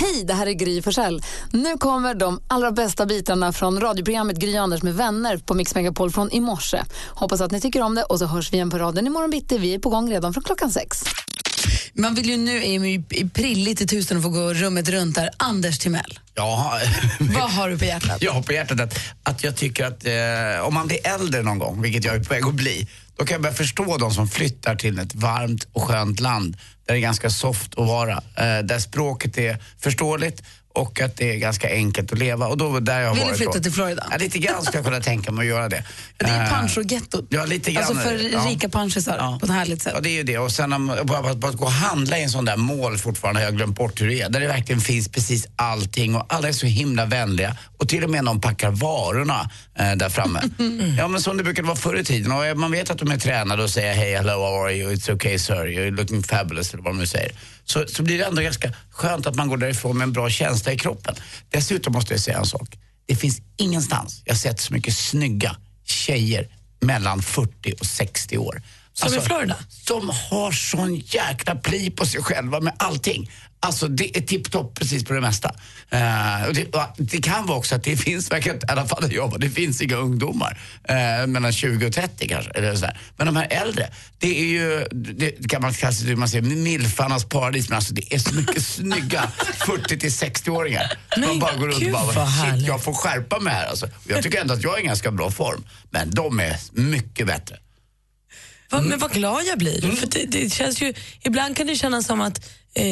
Hej, det här är Gry Forssell. Nu kommer de allra bästa bitarna från radioprogrammet Gry Anders med vänner på Mix Megapol från i morse. Hoppas att ni tycker om det och så hörs vi igen på raden imorgon bitti. Vi är på gång redan från klockan sex. Man vill ju nu, är ju prilligt i tusen och få gå rummet runt där. Anders Timell, Ja, vad har du på hjärtat? jag har på hjärtat att, att jag tycker att eh, om man blir äldre någon gång, vilket jag är på väg att bli, då kan jag börja förstå de som flyttar till ett varmt och skönt land där det är ganska soft att vara. Eh, där språket är förståeligt och att det är ganska enkelt att leva. Och då, där jag har Vill du flytta då. till Florida? Ja, lite grann skulle jag kunna tänka mig att göra det. Det är Eh, pancho-gettot. Ja, lite grann. Alltså för ja. rika panschisar Ja. på ett härligt sätt. Ja, det är ju det. Och sen om, bara, bara, att gå och handla i en sån där mål fortfarande har jag glömt bort hur det är. Där det verkligen finns precis allting och alla är så himla vänliga. Och till och med någon packar varorna eh, där framme. Ja, men som det brukade vara förr i tiden. Och eh, man vet att de är tränade och säger hej, hello, how are you, it's okay sir, you're looking fabulous eller vad man nu säger. Så, så blir det ändå ganska skönt att man går därifrån med en bra känsla i kroppen. Dessutom måste jag säga en sak. Det finns ingenstans jag sett så mycket snygga tjejer mellan 40 och 60 år. Alltså, Som i Florida? Som har sån jäkla pli på sig själva med allting. Alltså det är tipptopp precis på det mesta. Och det, det kan vara också att det finns, verkar i alla fall jag det finns inga ungdomar uh, mellan 20 och 30 kanske. Eller sådär. Men de här äldre, det är ju, det kan man kanske man säger, milfarnas paradis. Men alltså det är så mycket snygga 40 till 60-åringar. Man bara går runt och bara, shit härligt." jag får skärpa mig här alltså. Och Jag tycker ändå att jag är i ganska bra form. Men de är mycket bättre. Va, men vad glad jag blir. För det, det känns ju, ibland kan det kännas som att eh,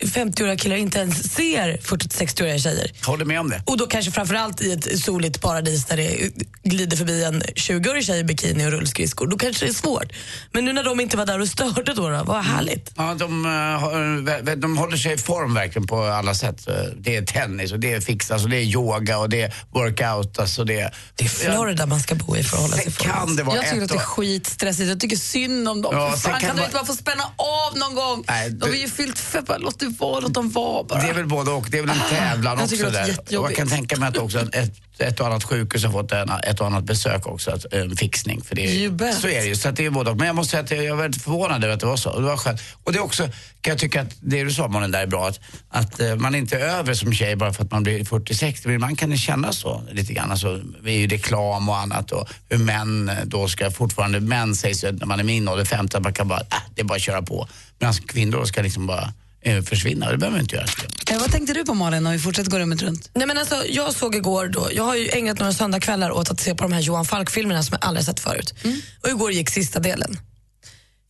50-åriga killar inte ens ser 40-60-åriga tjejer. Håller med om det. Och då kanske framförallt i ett soligt paradis där det glider förbi en 20-årig tjej i bikini och rullskridskor. Då kanske det är svårt. Men nu när de inte var där och störde då, då vad härligt. Ja, de, eh, har- de håller sig i form verkligen på alla sätt. Eh, Det är tennis och det är fixas och det är yoga och det är workout. Alltså det, Det är Florida man ska bo i för att hålla sig i form. kan det vara Jag tycker att det är skitstressigt. Jag tycker synd om dem. Ja, fan, kan kan, du man- inte bara få spänna av någon gång? Nej, De du- ju fyllt feppar. Låt det vara, låt dem vara bara. Det är väl både och. Det är väl en tävlan jag också det där. Och jag kan tänka mig att också ett, ett och annat sjukhus har fått en, ett och annat besök också, att, en fixning. För det är, bet. så är det ju. Så att det är både och. Men jag måste säga att jag jag var väldigt förvånad över att det var så. Det var skönt. Och det är också, kan jag tycka att det du sa Malin där är bra, att, att eh, man är inte är över som tjej bara för att man blir 40-60. Men man kan ju känna så lite grann. Alltså, det är ju reklam och annat och hur män då ska fortfarande, män sägs ju när man är min ålder, 50, att man kan bara, äh, det är bara att köra på. Medan kvinnor ska liksom bara eh, försvinna. Det behöver man inte göra. Eh, vad tänkte du på Malin om vi fortsätter gå rummet runt? Nej, men alltså, jag såg igår, då, jag har ju ägnat några söndagskvällar åt att se på de här Johan Falk-filmerna som jag aldrig sett förut. Och igår gick sista delen.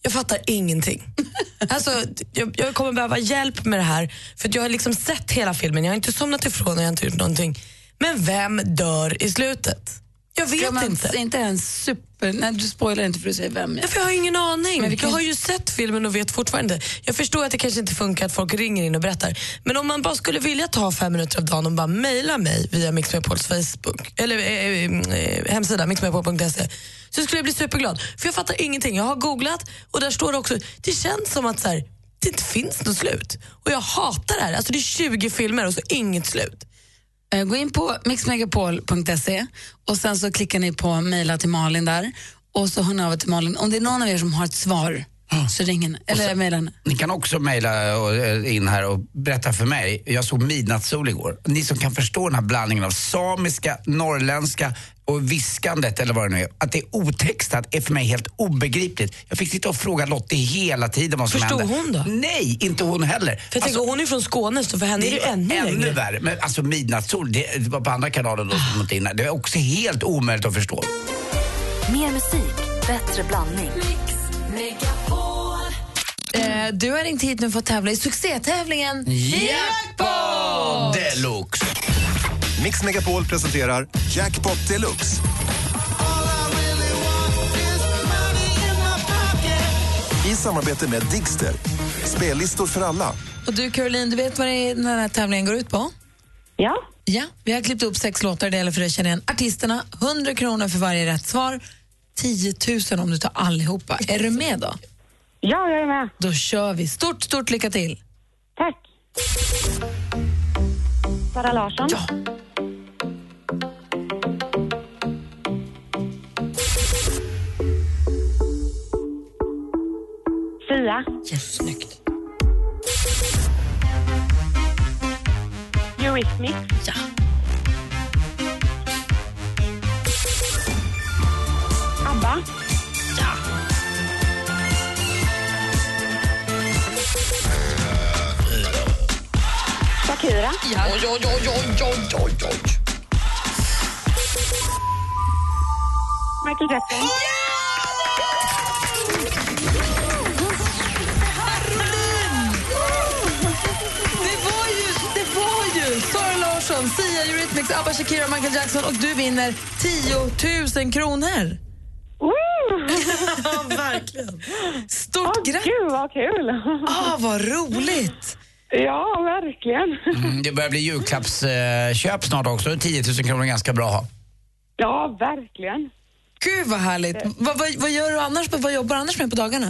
Jag fattar ingenting. alltså, jag, jag kommer behöva hjälp med det här för att jag har liksom sett hela filmen, jag har inte somnat ifrån och jag har inte gjort någonting. Men vem dör i slutet? Jag vet Ska man inte. Inte en super... Nej, du spoilar inte för du säger vem. Ja, för jag har ingen aning. Men vi kan- Jag har ju sett filmen och vet fortfarande. Jag förstår att det kanske inte funkar att folk ringer in och berättar. Men om man bara skulle vilja ta fem minuter av dagen och bara mejla mig via Mix Megapols Facebook, eller eh, eh, hemsida mixmegapol.se så skulle jag bli superglad. För jag fattar ingenting. Jag har googlat och där står det också, det känns som att så här, det inte finns något slut. Och jag hatar det här. Alltså det är 20 filmer och så inget slut. Eh, gå in på mixmegapol.se och sen så klickar ni på mejla till Malin där och så hör ni av er till Malin. Om det är någon av er som har ett svar så ring henne, eller mejla henne. Ni kan också mejla eh, in här och berätta för mig. Jag såg Midnattssol igår. Ni som kan förstå den här blandningen av samiska, norrländska och viskandet eller vad det nu är. Att det är otextat är för mig helt obegripligt. Jag fick sitta och fråga Lottie hela tiden vad som Förstod hände. hon då? Nej, inte hon heller. För jag tänker, hon är från Skåne så för henne är det ju ännu, ännu längre. värre. Men alltså Midnattssol, det, det var på andra kanalen då som inte. Det är också helt omöjligt att förstå. Mer musik, bättre blandning. Eh, du har ringt hit nu för att tävla i succétävlingen Jackpot deluxe! Mix Megapol presenterar Jackpot Deluxe. I samarbete med Digster. Spellistor för alla. Och du Caroline, du vet vad det är, den här tävlingen går ut på? Ja, Ja, vi har klippt upp sex låtar. Det gäller för dig att känna igen artisterna. 100 kronor för varje rätt svar. 10 000 om du tar allihopa. Är du med då? Ja, jag är med. Då kör vi. Stort, stort lycka till. Tack. Sara Larsson. Ja. Sia. Yes, snyggt. Eurythmics. Ja. Ja. Oj, oj, oj, oj, oj, oj, oj. Michael Jackson. Det var ju, det var ju Sara Larsson, Sia, Eurythmics, ABBA, Shakira, Michael Jackson och du vinner 10 000 kronor. Verkligen. Stort Åh, grattis! Gud, vad kul! Ah, vad roligt! Ja, verkligen. Mm, det börjar bli julklappsköp snart också. 10 000 kronor är ganska bra att ha. Ja, verkligen. Gud vad härligt. Vad, vad, vad gör du annars? Vad jobbar du annars med på dagarna?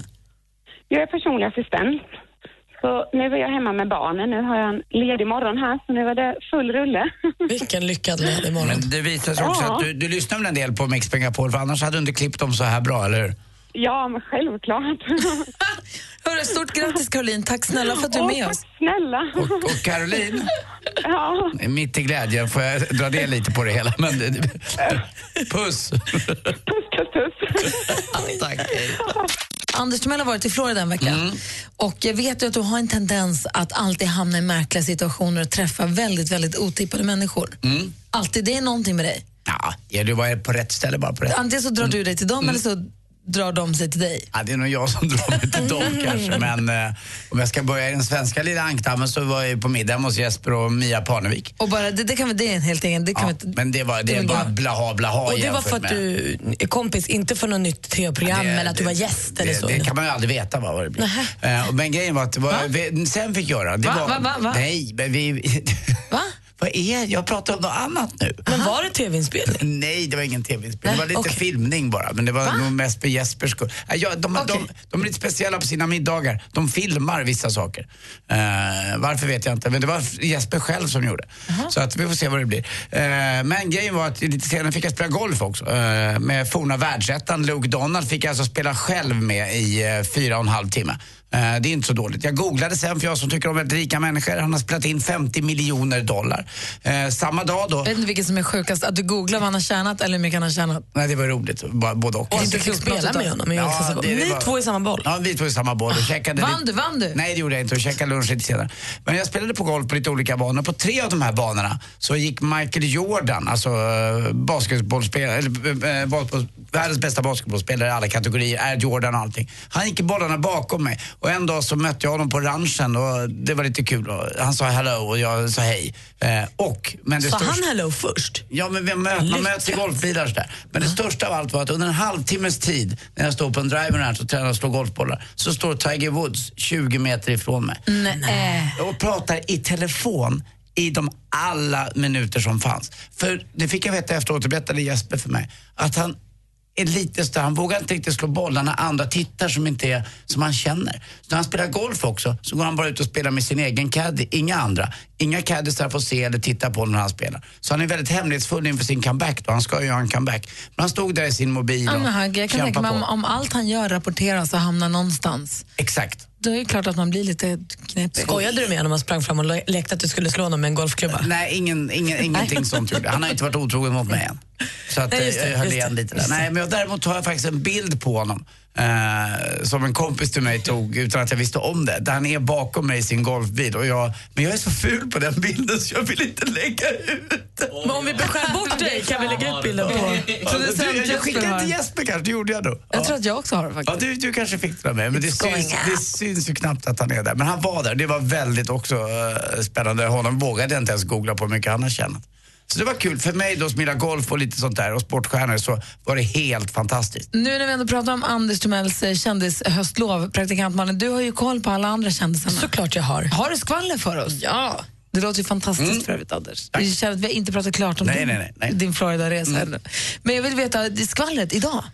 Jag är personlig assistent. Så nu är jag hemma med barnen. Nu har jag en ledig morgon här, så nu är det full rulle. Vilken lyckad ledig morgon. Men det visar sig också Ja. att du, du lyssnar väl en del på Mix Megapol för annars hade du inte klippt dem så här bra, eller hur? Ja, men självklart. Hörru, stort grattis Caroline. Tack snälla för att du är med tack oss. snälla. Och, och Caroline, Ja, mitt i glädjen får jag dra det lite på det hela. Men, puss! puss, puss, puss. Tack. hej. Anders Timell har varit i Florida en vecka. Mm. Och jag vet ju att du har en tendens att alltid hamna i märkliga situationer och träffa väldigt, väldigt otippade människor. Mm. Alltid. Det är någonting med dig. Ja, det att vara på rätt ställe bara på rätt. Antingen så drar du dig till dem eller så drar de sig till dig. Ja, det är nog jag som drar mig till dem kanske. Men eh, om jag ska börja i den svenska lilla ankdammen så var jag på middag hos Jesper och Mia Parnevik. Och bara, det, det, kan, det är en helt egen... Det kan Ja, vi, men det, var, det det var bara blaha blaha Och det var för att med- du är kompis, inte för något nytt tv-program Det- eller att du var gäst eller så. Det kan man ju aldrig veta vad det blir. Eh, men grejen var att vad vi sen fick göra, det Va? var... Va? Va? Va? Nej, men vi... Va? vad är Jag pratar om något annat nu. Men var det tv-inspelning? Nej, det var ingen tv-inspelning. Det var lite okej. filmning bara. Men det var nog mest för Jespers skull. Ja, de, Okej. de, de är lite speciella på sina middagar. De filmar vissa saker. Eh, varför vet jag inte, men det var Jesper själv som gjorde. Så att vi får se vad det blir. Eh, men grejen var att lite senare fick jag spela golf också. Eh, med forna världsettan Luke Donald fick jag alltså spela själv med i fyra och en halv timme. Eh, Det är inte så dåligt. Jag googlade sen, för jag som tycker om väldigt rika människor, han har spelat in 50 miljoner dollar. Eh, samma dag då... Jag vet inte vilket som är sjukast, att du googlar vad han har tjänat eller hur mycket han har tjänat. Nej, det var roligt. Både och. Och inte fick spela med honom Ja, det- det Ni var- två i samma boll. Ja, vi två i samma boll. Och käkade Vann du? Vann du? Nej, det gjorde jag inte. Och käkade lunch lite senare. Men jag spelade på golf på lite olika banor. På tre av de här banorna så gick Michael Jordan, alltså basketbollspelare, eller, äh, basket, världens bästa basketbollspelare i alla kategorier, är Jordan och allting. Han gick i bollarna bakom mig. Och en dag så mötte jag honom på ranchen och det var lite kul. Han sa hello och jag sa hej. Eh, och, men det Sa största- han hello först? Ja, men vi möt, man möts i golfbilar sådär. Men det största av allt var att under en halvtimmes tid, när jag står på en driver här och tränar och slår golfbollar, så står Tiger Woods 20 meter ifrån mig. Nej. Och pratar i telefon i de alla minuter som fanns. För det fick jag veta efteråt, det berättade Jesper för mig, att han är lite större. Han vågar inte riktigt slå bollar när andra tittar som inte är som han känner. Så när han spelar golf också så går han bara ut och spelar med sin egen caddy, inga andra. Inga caddisar får se eller titta på när han spelar. Så han är väldigt hemlighetsfull inför sin comeback då. Han ska ju göra en comeback. Men han stod där i sin mobil och han- jag kan tänka mig om, på. om allt han gör rapporteras och hamnar någonstans, Exakt. då är det klart att man blir lite knepig. Skojade du med honom och sprang fram och le- lekte att du skulle slå honom med en golfklubba? Nej, ingen, ingen, ingenting sånt gjorde. Han har inte varit otrogen mot mig än. Så att, Nej, eh, just det, jag höll just igen det, lite där. Nej, men jag, däremot har jag faktiskt en bild på honom. Eh, som en kompis till mig tog utan att jag visste om det. Där han är bakom mig i sin golfbil. Och jag, men jag är så ful på den bilden så jag vill inte lägga ut den. Men om vi skär bort dig kan vi lägga ut bilden på... Ja, du, jag, jag skickade till Jesper kanske, det gjorde jag då. Jag tror att jag också har det Ja, faktiskt. du, du kanske fick det med, men det syns, det syns ju knappt att han är där. Men han var där, det var väldigt också eh, spännande. Honom vågade jag inte ens googla på hur mycket han har tjänat. Så det var kul. För mig då som gillar golf och lite sånt där och sportstjärnor så var det helt fantastiskt. Nu när vi ändå pratar om Anders Timells eh, kändishöstlov, praktikant Malin, du har ju koll på alla andra kändisarna. Såklart jag har. Har du skvaller för oss? Ja. Det låter ju fantastiskt för övrigt, Anders. Jag känner att vi har inte pratat klart om Nej, din, nej, nej, nej. din Florida-resa ännu. Men jag vill veta, det skvallret idag.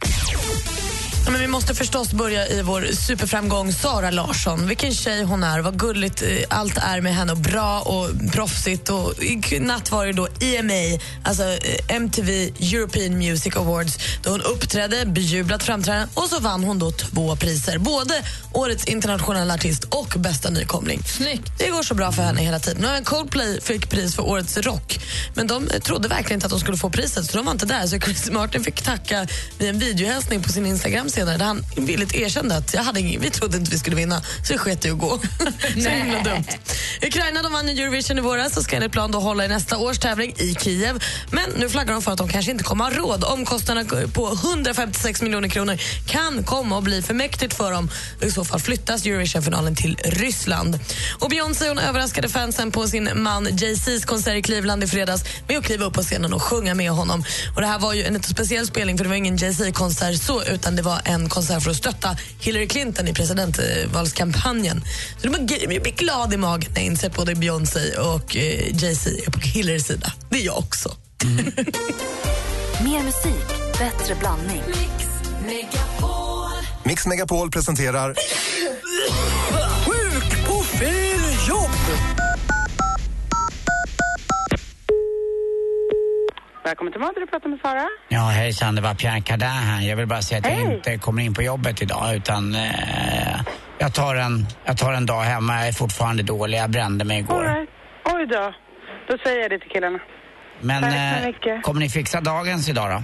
Ja, men vi måste förstås börja i vår superframgång Sara Larsson. Vilken tjej hon är, vad gulligt eh, allt är med henne och bra och proffsigt. Och i natt var det då EMA, alltså eh, MTV European Music Awards då hon uppträdde, bejublat framträdande och så vann hon då två priser. Både Årets internationella artist och bästa nykomling. Snyggt. Det går så bra för henne hela tiden. Och Coldplay fick pris för Årets rock. Men de eh, trodde verkligen inte att de skulle få priset så de var inte där. Så Chris Martin fick tacka vid en videohälsning på sin Instagram senare där han villigt erkände att jag hade ingen, vi trodde inte vi skulle vinna så det sket i att gå. så himla dumt. Ukraina de vann ju Eurovision i våras och ska enligt plan då hålla i nästa års tävling i Kiev. Men nu flaggar de för att de kanske inte kommer ha råd. Omkostnaderna på 156 miljoner kronor kan komma att bli för mäktigt för dem. I så fall flyttas Eurovision-finalen till Ryssland. Och Beyoncé hon överraskade fansen på sin man Jay-Z's konsert i Cleveland i fredags med att kliva upp på scenen och sjunga med honom. Och Det här var ju en lite speciell spelning för det var ingen Jay-Z-konsert så utan det var en konsert för att stötta Hillary Clinton i presidentvalskampanjen. Så det var- jag blir glad i magen när jag inser både Beyoncé och eh, Jay-Z är på Hillarys sida. Det är jag också. Mer musik, bättre blandning. Mix Megapol presenterar Välkommen till Madde, du pratar med Sara. Ja, hejsan, det var Pierre Cardin här. Jag vill bara säga att jag Hej. inte kommer in på jobbet idag utan eh, jag, tar en, jag tar en dag hemma. Jag är fortfarande dålig. Jag brände mig All igår. right. Oj då. Då säger jag det till killarna. Men eh, kommer ni fixa dagens idag då?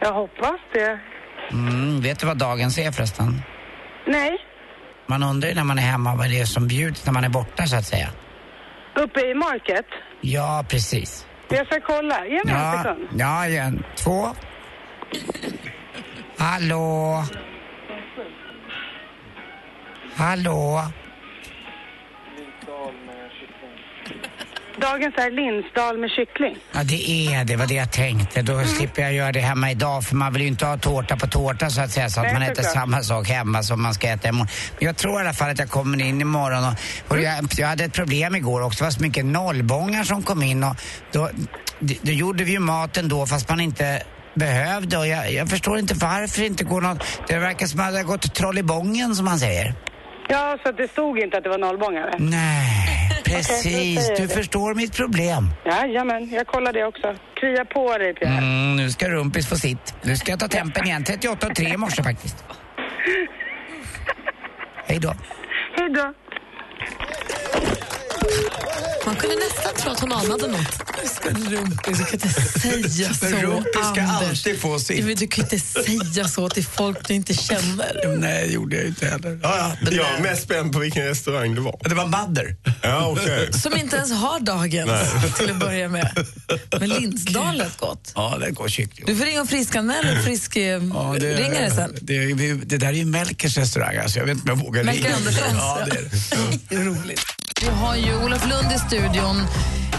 Jag hoppas det. Mm, vet du vad dagens är förresten? Nej, Man undrar ju när man är hemma vad det är som bjuds när man är borta så att säga. uppe i Market. Ja, precis. Jag ska kolla. Ge mig en Ja, sekund. ja, igen. Två. Hallå? Hallå? Dagens är linsdal med kyckling. Ja, det är det. var det jag tänkte. Då Mm. slipper jag göra det hemma idag för man vill ju inte ha tårta på tårta så att säga så att Nej, man äter såklart. samma sak hemma som man ska äta imorgon. Men jag tror i alla fall att jag kommer in imorgon och, och jag, jag hade ett problem igår också. Det var så mycket nollbångar som kom in och då, då gjorde vi ju maten då fast man inte behövde och jag, jag förstår inte varför det inte går något. Det verkar som att det har gått troll i bången som man säger. Ja, så det stod inte att det var nollbångare? Nej, precis. säger Du det. förstår mitt problem. Jajamän, jag kollar det också. Krya på dig, Pierre. Mm, nu ska Rumpis få sitt. Nu ska jag ta tempen igen. 38 och 3 i morse faktiskt. Hej då. Hej då. Man kunde nästan tro att hon anade något. Rumpis, du kan inte säga så, Rumpis ska Anders. alltid få sitt. Du, du kan inte säga så till folk du inte känner. Nej, det gjorde jag inte heller. Ja, Jag är mest spänd på vilken restaurang det var. det var Madder. Ja, okej. Som inte ens har dagens till att börja med. Men Linsdal lät gott. Ja, det går kyckling. Du får ringa och friskanmäla och frisk, eh, Ja, sen. Det, det, det där är ju Melkers restaurang, alltså. jag vet inte om jag vågar Melker ringa. Anderssons. Ja, det är det. Roligt. Vi har ju Olof Lund i studion.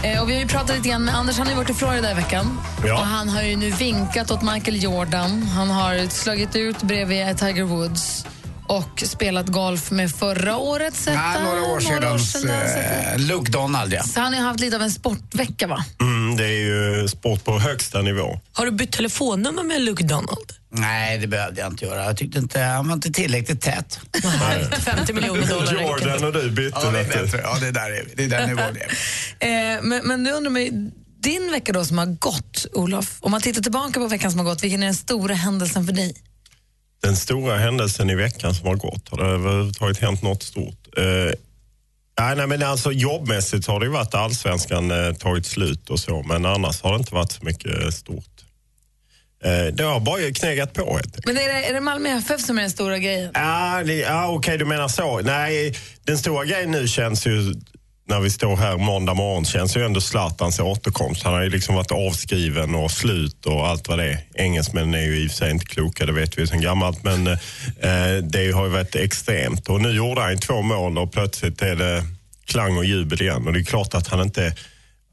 Eh, och vi har ju pratat lite grann med Anders, han har ju varit i Florida i veckan. Ja. Och han har ju nu vinkat åt Michael Jordan. Han har slagit ut bredvid Tiger Woods och spelat golf med förra årets Ja, etta. några år Några sedan. Eh, Luke Donald, ja. Så han har ju haft lite av en sportvecka va? Mm, det är ju sport på högsta nivå. Har du bytt telefonnummer med Luke Donald? Nej, det behövde jag inte göra. Jag tyckte inte, han var inte tillräckligt tät. 50 miljoner dollar. Jordan och du bytte Ja, bättre. Ja, det där är vi. Det är den nivån det är. Eh, men, men nu undrar mig, din vecka då som har gått, Olof, om man tittar tillbaka på veckan som har gått, vilken är den stora händelsen för dig? Den stora händelsen i veckan som har gått, har det överhuvudtaget hänt något stort? Eh, nej, nej, men alltså jobbmässigt har det ju varit allsvenskan eh, tagit slut och så, men annars har det inte varit så mycket eh, stort. Eh, det har bara knegat på helt. Men är det, är det Malmö FF som är den stora grejen? Ja, det- ja okej du menar så. Nej, den stora grejen nu känns ju, när vi står här måndag morgon, känns ju ändå Zlatans återkomst. Han har ju liksom varit avskriven och slut och allt vad det är. Engelsmännen är ju i och för sig inte kloka, det vet vi sedan gammalt, men eh, det har ju varit extremt. Och nu gjorde han två mål och plötsligt är det klang och jubel igen. Och det är klart att han inte...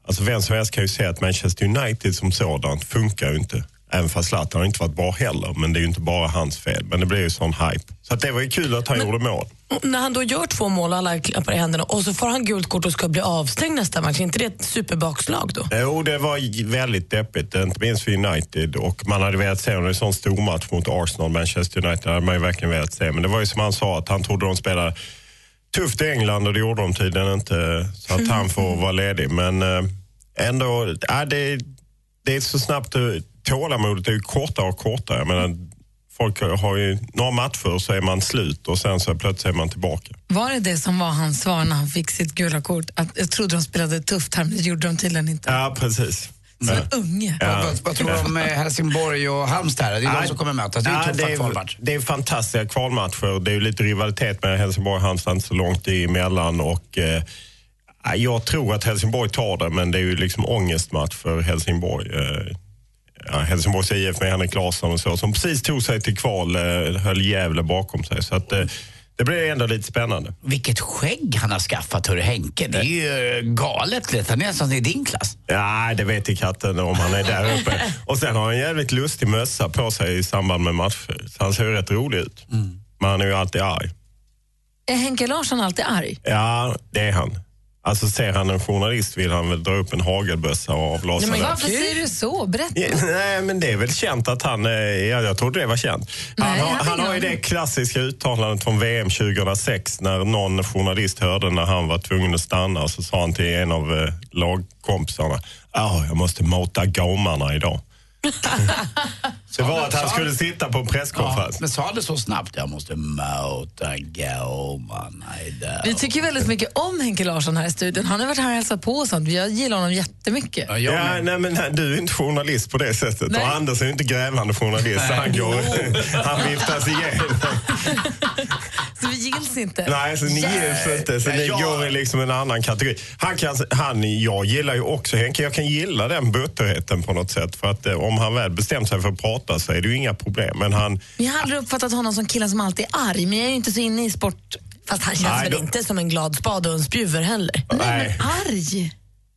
Alltså vem som helst kan ju säga att Manchester United som sådant funkar ju inte. Även fast Zlatan har inte varit bra heller, men det är ju inte bara hans fel. Men det blev ju sån hype. Så att det var ju kul att han gjorde mål. När han då gör två mål och alla klappar i händerna och så får han gult kort och ska bli avstängd nästa match, är inte det ett superbakslag då? Jo, det var väldigt deppigt, inte minst för United. Och man hade velat se en sån stor match mot Arsenal, Manchester United, hade man ju verkligen velat se. Men det var ju som han sa, att han trodde de spelade tufft i England och det gjorde de tydligen inte. Så att han får vara ledig. Men eh, ändå, ja, det, det är så snabbt, tålamodet är ju kortare och kortare. Jag menar, folk har ju några matcher så är man slut och sen så plötsligt är man tillbaka. Var det det som var hans svar när han fick sitt gula kort? Att jag trodde de spelade tufft här, men det gjorde de tydligen inte. Ja, precis. Som en unge. Ja. Vad, vad tror du om eh, Helsingborg och Halmstad? Det är Ja, de som kommer mötas. Det är ja, ju tuffa det, kvalmatcher. är, det är fantastiska kvalmatcher. Det är ju lite rivalitet med Helsingborg och Halmstad, inte så långt emellan. Och, eh, jag tror att Helsingborg tar det, men det är ju liksom ångestmatch för Helsingborg. Eh, ja, Helsingborgs IF med Henrik Larsson och så, som precis tog sig till kval, eh, höll Gävle bakom sig. Så att, eh, det blir ändå lite spännande. Vilket skägg han har skaffat, hörru Henke. Det är ju eh, galet. lätt. Han är nästan i din klass. Ja, det vet i katten om han är där uppe. Och sen har han en jävligt lustig mössa på sig i samband med matcher. Så han ser ju rätt rolig ut. Men han är ju alltid arg. Är Henke Larsson alltid arg? Ja, det är han. Alltså ser han en journalist vill han väl dra upp en hagelbössa och avlossa den. varför säger du så? Berätta. Ja, Nej, men det är väl känt att han... eh, Ja, jag trodde det var känt. Han, Nej, har, han har ju det klassiska uttalandet från VM 2006 när någon journalist hörde när han var tvungen att stanna och så sa han till en av eh, lagkompisarna Ja, jag måste mata gamarna idag. det var att han skulle sitta på en Ja, presskonferens. men sa det så snabbt. Jag måste mota idag. Vi tycker väldigt mycket om Henke Larsson här i studion. Han har varit här och hälsat på och sånt. Jag gillar honom jättemycket. Ja, jag Ja, nej, men nej, du är inte journalist på det sättet. Nej. Och Anders är inte grävande journalist. Han, går, han viftas igenom. Så vi gills inte. Nej, så ni gills inte. Så Nej, ni jag- går i liksom en annan kategori. Han kan, han, jag gillar ju också Henke. Jag kan gilla den butterheten på något sätt. För att eh, om han väl bestämt sig för att prata så är det ju inga problem. Men han... Jag har aldrig uppfattat honom som killen som alltid är arg, men jag är ju inte så inne i sport. Fast han känns Nej, väl då- inte som en glad spade och en spjuver heller. Nej, men arg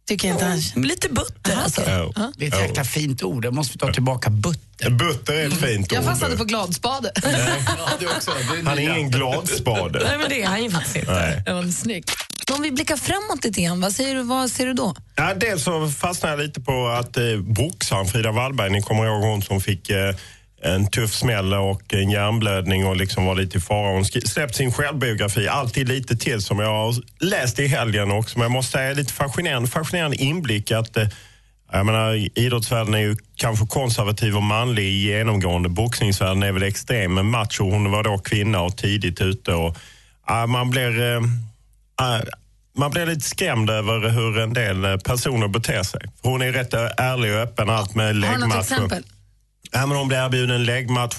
tycker jag inte han känns. Lite butter alltså. Oh, Det är ett jäkla fint ord. Det måste vi ta tillbaka. Butter. Butter är ett fint Jag ord. fastnade på gladspade. Ja, det också. Det är Han är ingen gladspade. Nej men det är han ju faktiskt inte. Nej. Det var snyggt. Om vi blickar framåt lite grann, vad, säger du, vad ser du då? Ja, dels så fastnade jag lite på att eh, boxaren Frida Wallberg, ni kommer ihåg hon som fick eh, en tuff smäll och en hjärnblödning och liksom var lite i fara. Hon skri- släppt sin självbiografi, alltid lite till som jag har läst i helgen och som jag måste säga lite fascinerande, fascinerande inblick att eh, jag menar, idrottsvärlden är ju kanske konservativ och manlig genomgående. Boxningsvärlden är väl extrem, men macho. Hon var då kvinna och tidigt ute. Och, ja, man blir... Eh, man blir lite skrämd över hur en del personer beter sig. Hon är rätt ärlig och öppen, allt med Har du något läggmatcher. exempel? Ja, men hon blir erbjuden läggmatch,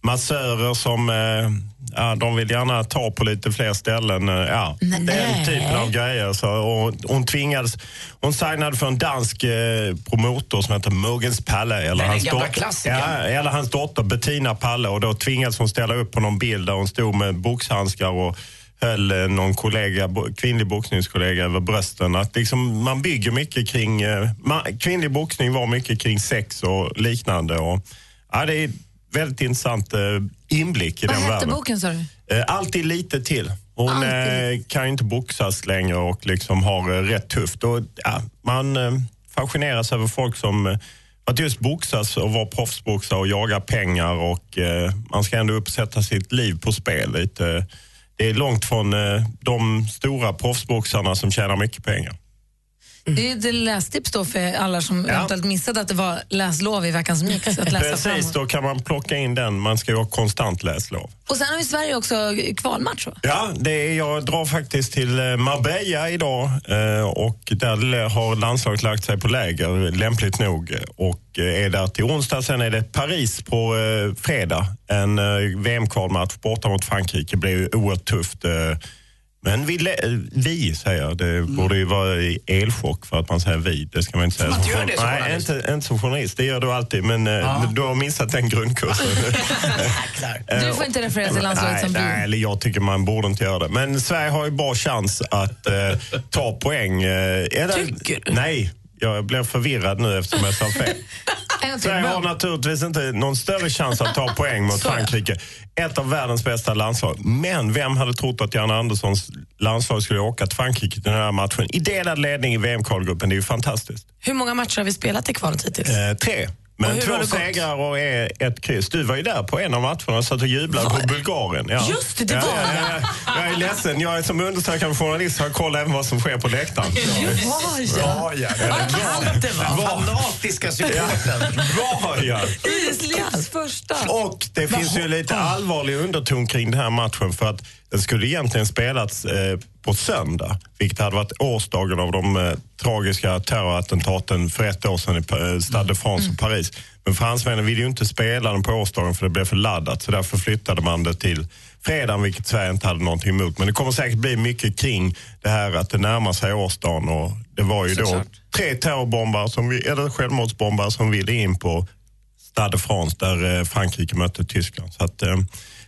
massörer som eh, ja, de vill gärna ta på lite fler ställen. eh, Ja, den typen av grejer. Så, och hon tvingades, hon signade för en dansk eh, promotor som heter Mogens Palle. Eller hans, gamla dot- klassikern. ja, eller hans dotter Bettina Palle. Och då tvingades hon ställa upp på någon bild där hon stod med boxhandskar och höll någon kollega, kvinnlig boxningskollega över brösten. Att liksom, man bygger mycket kring... Eh, man, kvinnlig boxning var mycket kring sex och liknande. Och, ja, det är väldigt intressant eh, inblick i Vad den hette världen. boken sa du? Eh, alltid lite till. Hon Alltid kan ju inte boxas längre och liksom har rätt tufft. Och, ja, man fascineras över folk som att just boxas och vara proffsboxare och jaga pengar och man ska ändå uppsätta sitt liv på spel. Lite, det är långt från eh, de stora proffsboxarna som tjänar mycket pengar. Det är ett lästips då för alla som eventuellt missade att det var läslov i veckan som gick. Att läsa Precis, framåt. då kan man plocka in den. Man ska ju ha konstant läslov. Och sen har vi Sverige också kvalmatch va? Ja, det är, jag drar faktiskt till eh, Marbella idag eh, och där har landslaget lagt sig på läger, lämpligt nog, och eh, är där till onsdag. Sen är det Paris på fredag. En VM-kvalmatch borta mot Frankrike. blir ju oerhört tufft. Eh, men vi, lä- vi säger. Det borde ju vara i elchock för att man säger vi. Det ska man inte säga. man göra det som Nej, journalist? inte, inte som journalist. Det gör du alltid, men eh, du har missat den grundkursen. Du får inte referera till landslaget nej, som nej, vi. eller jag tycker man borde inte göra det. Men Sverige har ju bra chans att eh, ta poäng. Eh, Tycker du? Nej, jag blev förvirrad nu eftersom jag sa fel. Sverige har naturligtvis inte någon större chans att ta poäng mot. Frankrike. Ett av världens bästa landslag. Men vem hade trott att Jan Anderssons landslag skulle åka till Frankrike till den här matchen? I delad ledning i VM-kvalgruppen. Det är ju fantastiskt. Hur många matcher har vi spelat i kvalet hittills? Eh, tre. Men två segrar och ett kryss. Du var ju där på en av matcherna och satt och jublade Var på Bulgarien. Ja. Just det, det var ja, ja, Jag är ledsen. Jag är som undersökande journalist har jag kollat även vad som sker på läktaren. Var Ja, ja. Var. Fanatiska supporten. Bra, ja. Islands första. Och det finns ju lite allvarlig underton kring den här matchen för att den skulle egentligen spelats eh, på söndag, vilket hade varit årsdagen av de eh, tragiska terrorattentaten för ett år sedan i eh, Stade de France och Paris. Men fransmännen ville ju inte spela den på årsdagen för det blev för laddat, så därför flyttade man det till fredagen, vilket Sverige inte hade någonting emot. Men det kommer säkert bli mycket kring det här att det närmar sig årsdagen och det var ju då Såklart. tre terrorbombare, som vi, eller självmordsbombare som ville in på Stade de France där eh, Frankrike mötte Tyskland. Så att, eh,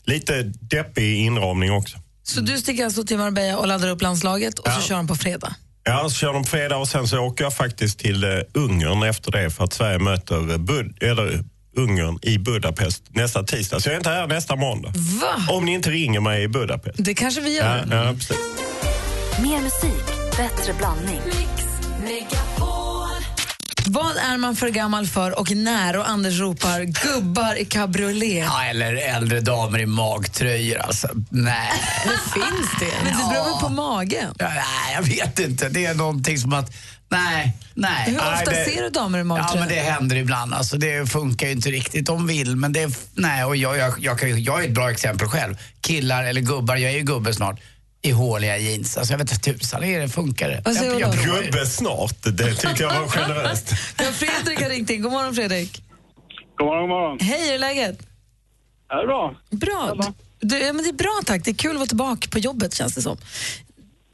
lite deppig inramning också. Så du sticker alltså till Marbella och laddar upp landslaget och så Ja. kör de på fredag? Ja, så kör de på fredag och sen så åker jag faktiskt till eh, Ungern efter det för att Sverige möter eh, Bud eller Ungern i Budapest nästa tisdag. Så jag är inte här nästa måndag. Va? Om ni inte ringer mig i Budapest. Det kanske vi Ja, gör. ja, precis. Mer musik, bättre blandning. Vad är man för gammal för och när? Och Anders ropar gubbar i cabriolet. Ja, eller äldre damer i magtröjor. Alltså, nej. Finns det? Men det beror väl på magen? Ja, nej, jag vet inte. Det är någonting som att... Nej, nej. Hur ofta nej, det, ser du damer i Ja, magtröja? men det händer ibland. Alltså, det funkar ju inte riktigt. De vill, men det... är- Nej, och jag, jag, jag, kan jag är ett bra exempel själv. Killar, eller gubbar, jag är ju gubbe snart, i håliga jeans. Alltså, jag vet inte tusan är det funkar det. Säger jag, jag. Gubbe snart, det tyckte jag var generöst. Ja, Fredrik har ringt in. God morgon Fredrik. God morgon, god morgon. Hej, hur är läget? Är det bra? Bra. Du, ja, men det är bra tack. Det är kul att vara tillbaka på jobbet känns det som.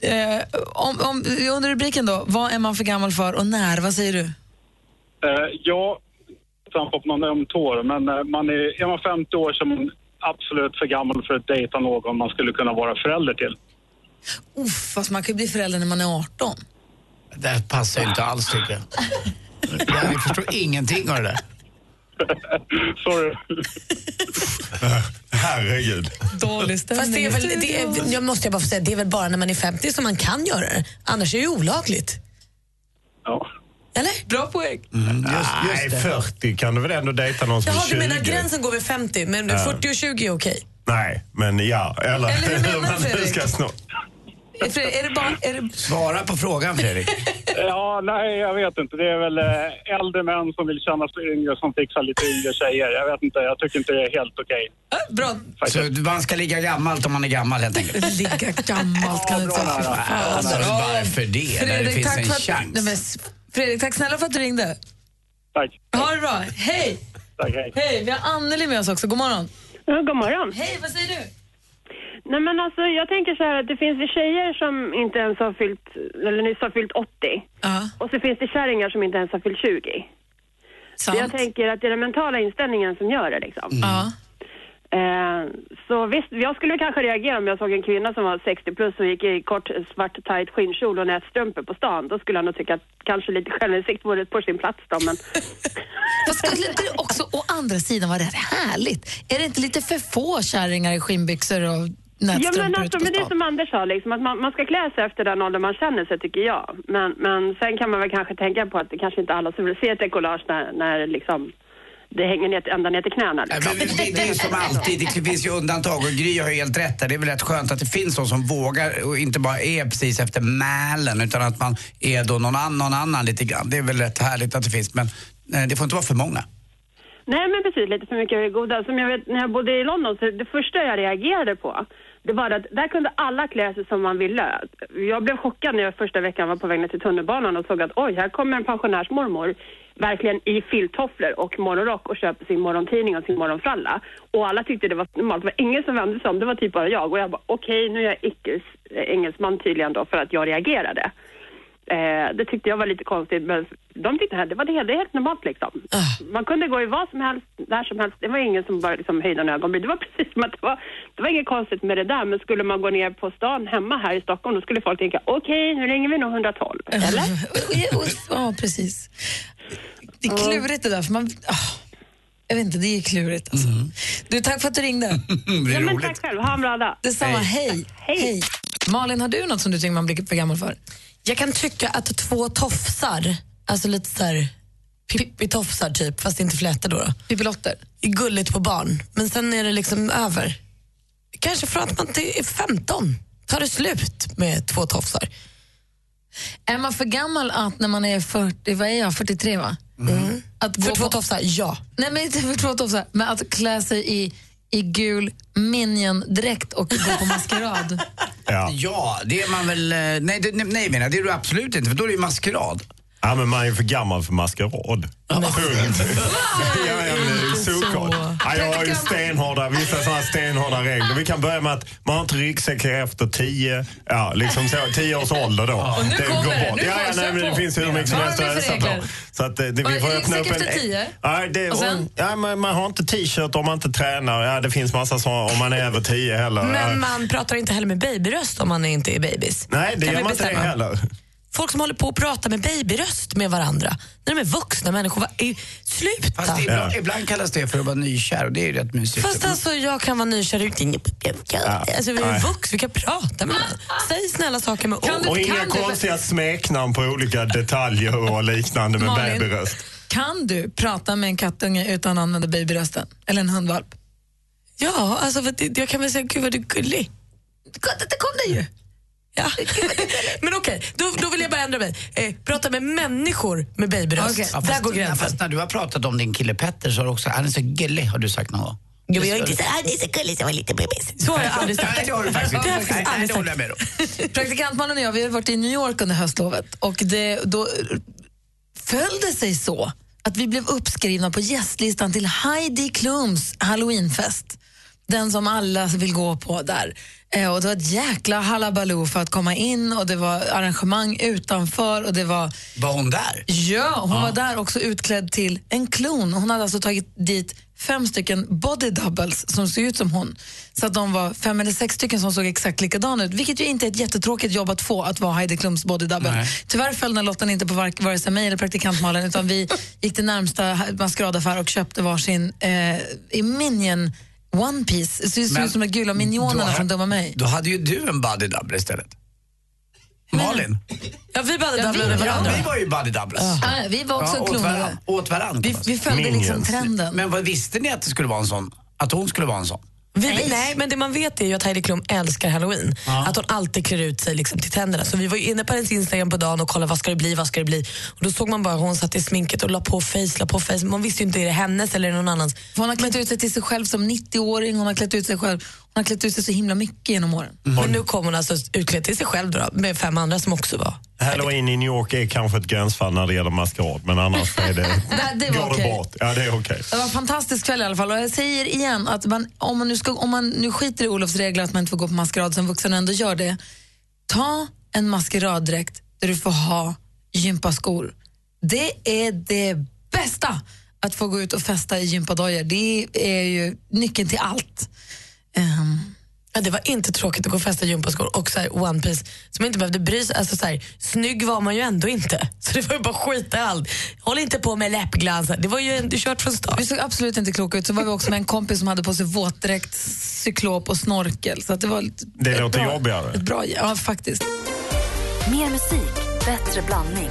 Eh, om, om, under rubriken då, vad är man för gammal för och när? Vad säger du? Eh, jag trampar på någon öm tår, men eh, man är, är man 50 år så är man absolut för gammal för att dejta någon man skulle kunna vara förälder till. Uff, fast man kan ju bli förälder när man är 18. Det här passar ju inte alls tycker jag. Jag förstår ingenting av det där. Sorry. Herregud. Dålig stämning Fast det är väl, det är, jag måste jag bara få säga, det är väl bara när man är 50 som man kan göra det. Annars är det ju olagligt. Ja. Eller? Bra poäng. Nej, 40 kan du väl ändå dejta någon som Jaha, är du 20? menar gränsen går vid 50, men 40 och 20 är okej? Nej, men ja. Eller, Eller hur menar nu Fredrik? Är, Fredrik, det bara, är det, Svara på frågan Fredrik. ja, nej, jag vet inte. Det är väl eh, äldre män som vill känna sig yngre som fixar lite yngre tjejer. Jag vet inte, jag tycker inte det är helt okej. äh, bra. Så man ska ligga gammalt om man är gammal helt enkelt. Ligga gammalt kan du inte säga. Alltså, varför det? När det Fredrik, finns tack en för att, chans. nej, men, Fredrik, tack snälla för att du ringde. Tack. Ha det bra. Hej! Tack, hej. Hej, vi har Anneli med oss också. God morgon. Ja, god morgon. Hej, vad säger du? Nej, men alltså, jag tänker så här att det finns ju tjejer som inte ens har fyllt, eller nyss har fyllt 80. Ja, Och så finns det kärringar som inte ens har fyllt 20. Så sant. jag tänker att det är den mentala inställningen som gör det liksom. Ja. Eh, så visst, jag skulle kanske reagera om jag såg en kvinna som var 60 plus och gick i kort svart tight skinnkjol och nätstrumpor på stan. Då skulle jag nog tycka att kanske lite självinsikt vore på sin plats då, men Fast skulle inte det också å andra sidan vara rätt härligt? Är det inte lite för få kärringar i skinnbyxor och Ja men alltså, men det är som Anders sa, liksom, att man, man ska klä sig efter den ålder man känner sig tycker jag. Men, men sen kan man väl kanske tänka på att det kanske inte alla som vill se ett dekollage när, när liksom, det hänger ner, till- ända ner till knäna. Ja, Liksom. men Det, det är ju som alltid, det finns ju undantag och Gry har ju helt rätt där. Det är väl rätt skönt att det finns de som vågar och inte bara är precis efter mälen utan att man är då någon annan, någon annan lite grann. Det är väl rätt härligt att det finns men eh, det får inte vara för många. Nej men precis, lite för mycket goda. Som jag vet, när jag bodde i London, så det första jag reagerade på, det var att där kunde alla klä sig som man ville. Jag blev chockad när jag första veckan var på väg ner till tunnelbanan och såg att oj, här kommer en pensionärsmormor verkligen i filttofflor och morgonrock och köper sin morgontidning och sin morgonfralla. Och alla tyckte det var normalt. Det var ingen som vände sig om, det var typ bara jag. Och jag bara, okej, nu är jag icke eh, engelsman tydligen då för att jag reagerade. Eh, det tyckte jag var lite konstigt, men de tyckte att det var helt, det är helt normalt liksom. Man kunde gå i vad som helst, där som helst. Det var ingen som bara liksom höjde en ögonbryn. Det var precis som att det var, det var inget konstigt med det där. Men skulle man gå ner på stan hemma här i Stockholm, då skulle folk tänka, okej, nu ringer vi nog 112. Eller? Och- och- Ja, precis. Det är klurigt det där. För man, ah, jag vet inte, det är klurigt alltså. Du, tack för att du ringde. Det är Ja, men roligt. tack själv. Ha en bra dag. Detsamma, hej. hej. Malin, har du något som du tycker man blir för gammal för? Jag kan tycka att två tofsar, alltså lite så här Pippi-tofsar typ, fast inte flätor då. då. Pippilotter? är gulligt på barn, men sen är det liksom över. Kanske från att man är 15 tar det slut med två tofsar. Är man för gammal att när man är 40, vad är jag, 43 va? Mm. Att För två på- tofsar, ja. Nej men inte för två tofsar, men att klä sig i, i gul minion-dräkt och gå på maskerad. Ja. Ja, det är man väl... eh, Nej, det, nej, nej menar, det är du absolut inte, för då är det ju maskerad. Ja, men man är för gammal för maskerad. Punkt. ja, ja, men det är såklart. Ja, jag har ju stenhårda, vissa sådana stenhårda regler. Vi kan börja med att man har inte ryggsäck efter tio, ja, liksom så, tio års ålder då. Och nu det kommer det. Nu Ja, ja, jag nej, men det finns hur mycket som helst att ösa på. Så att, eh, det, vi får öppna upp en... efter tio? Ja, det, Och sen? ja, man, man har inte t-shirt om man inte tränar. Ja, det finns massa sådana om man är över tio heller. Men man pratar inte heller med babyröst om man inte är babys. Nej, det Kan gör man inte heller. Folk som håller på att prata med babyröst med varandra när de är vuxna människor. Eh, Sluta! Fast ibland, ibland kallas det för att vara nykär och det är ju rätt mysigt. Fast alltså jag kan vara nykär utan... Alltså vi är vuxna, vi kan prata med varandra. Säg snälla saker med ord. Och inga konstiga smeknamn på olika detaljer och liknande med Malin? babyröst. Kan du prata med en kattunge utan att använda babyrösten? Eller en hundvalp? Ja, alltså för det, jag kan väl säga gud vad du är gullig. Det kom det ju. Ja. Men okej, då, då vill jag bara ändra mig. Eh, prata med människor med babyröst. Ja, Där går gränsen. Fast när du har pratat om din kille Petter så har du också, han är så gullig har du sagt någon gång. Jo, jag är inte så, det är så gulligt som en liten bebis. Så har jag aldrig sagt. Nej, det har du faktiskt inte. Det håller jag med om. Praktikantmannen och jag vi har varit i New York under höstlovet och det, då föll det sig så att vi blev uppskrivna på gästlistan till Heidi Klums halloweenfest. Den som alla vill gå på där. Eh, och det var ett jäkla halabaloo för att komma in och det var arrangemang utanför och det var Var hon där? Ja, hon var där också utklädd till en klon. Hon hade alltså tagit dit fem stycken body doubles som såg ut som hon. Så att de var fem eller sex stycken som såg exakt likadana ut. Vilket ju inte är ett jättetråkigt jobb att få, att vara Heidi Klums body double. Nej. Tyvärr föll den lotten inte på var- vare sig mig eller praktikantmalen utan vi gick till närmsta maskeradaffär och köpte varsin eh, i Minion One Piece. Det ser ut som de gula minionerna då- från Dumma mig. Då hade ju du en body double istället. Malin? Ja, vi body Ja, vi- varandra. Ja, vi var ju body doubles. Ja, vi var också Ja, åt klonade. varann. Åt. Vi, vi följde liksom Minions. trenden. Men vad visste ni att det skulle vara en sån? Att hon skulle vara en sån? Vi, nej. men det man vet är ju att Heidi Klum älskar halloween. Att hon alltid klär ut sig liksom till tänderna. Så vi var inne på hennes Instagram på dagen och kollade vad ska det bli, vad ska det bli. Och då såg man bara hon satt i sminket och la på face, la på face. Man visste ju inte är det hennes eller någon annans. För hon har klätt ut sig till sig själv som 90-åring, hon har klätt ut sig själv har klätt ut sig så himla mycket genom åren. Men nu kom hon alltså utklädd till sig själv då, med fem andra som också var. Halloween i New York är kanske ett gränsfall när det gäller maskerad, men annars är det, Nej, det var går okej. det bort. Ja, det är okej. Det var en fantastisk kväll i alla fall. Och jag säger igen att man, om, man nu ska, om man nu skiter i Olofs regler att man inte får gå på maskerad som vuxen och ändå gör det, ta en maskeraddräkt där du får ha gympaskor. Det är det bästa, att få gå ut och festa i gympadojor. Det är ju nyckeln till allt. Ehm, Ja, det var inte tråkigt att gå och festa i gympaskor och så här One Piece som inte behövde bry sig alltså så här, Snygg var man ju ändå inte. Så det var ju bara skita i allt. Håll inte på med läppglans. Det var ju en- kört från start. Vi såg absolut inte kloka ut. Så var vi också med en kompis som hade på sig våtdräkt, cyklop och snorkel. Så att det var ett, Det ett låter bra, jobbigare. Ett bra, ja, faktiskt. Mer musik, bättre blandning.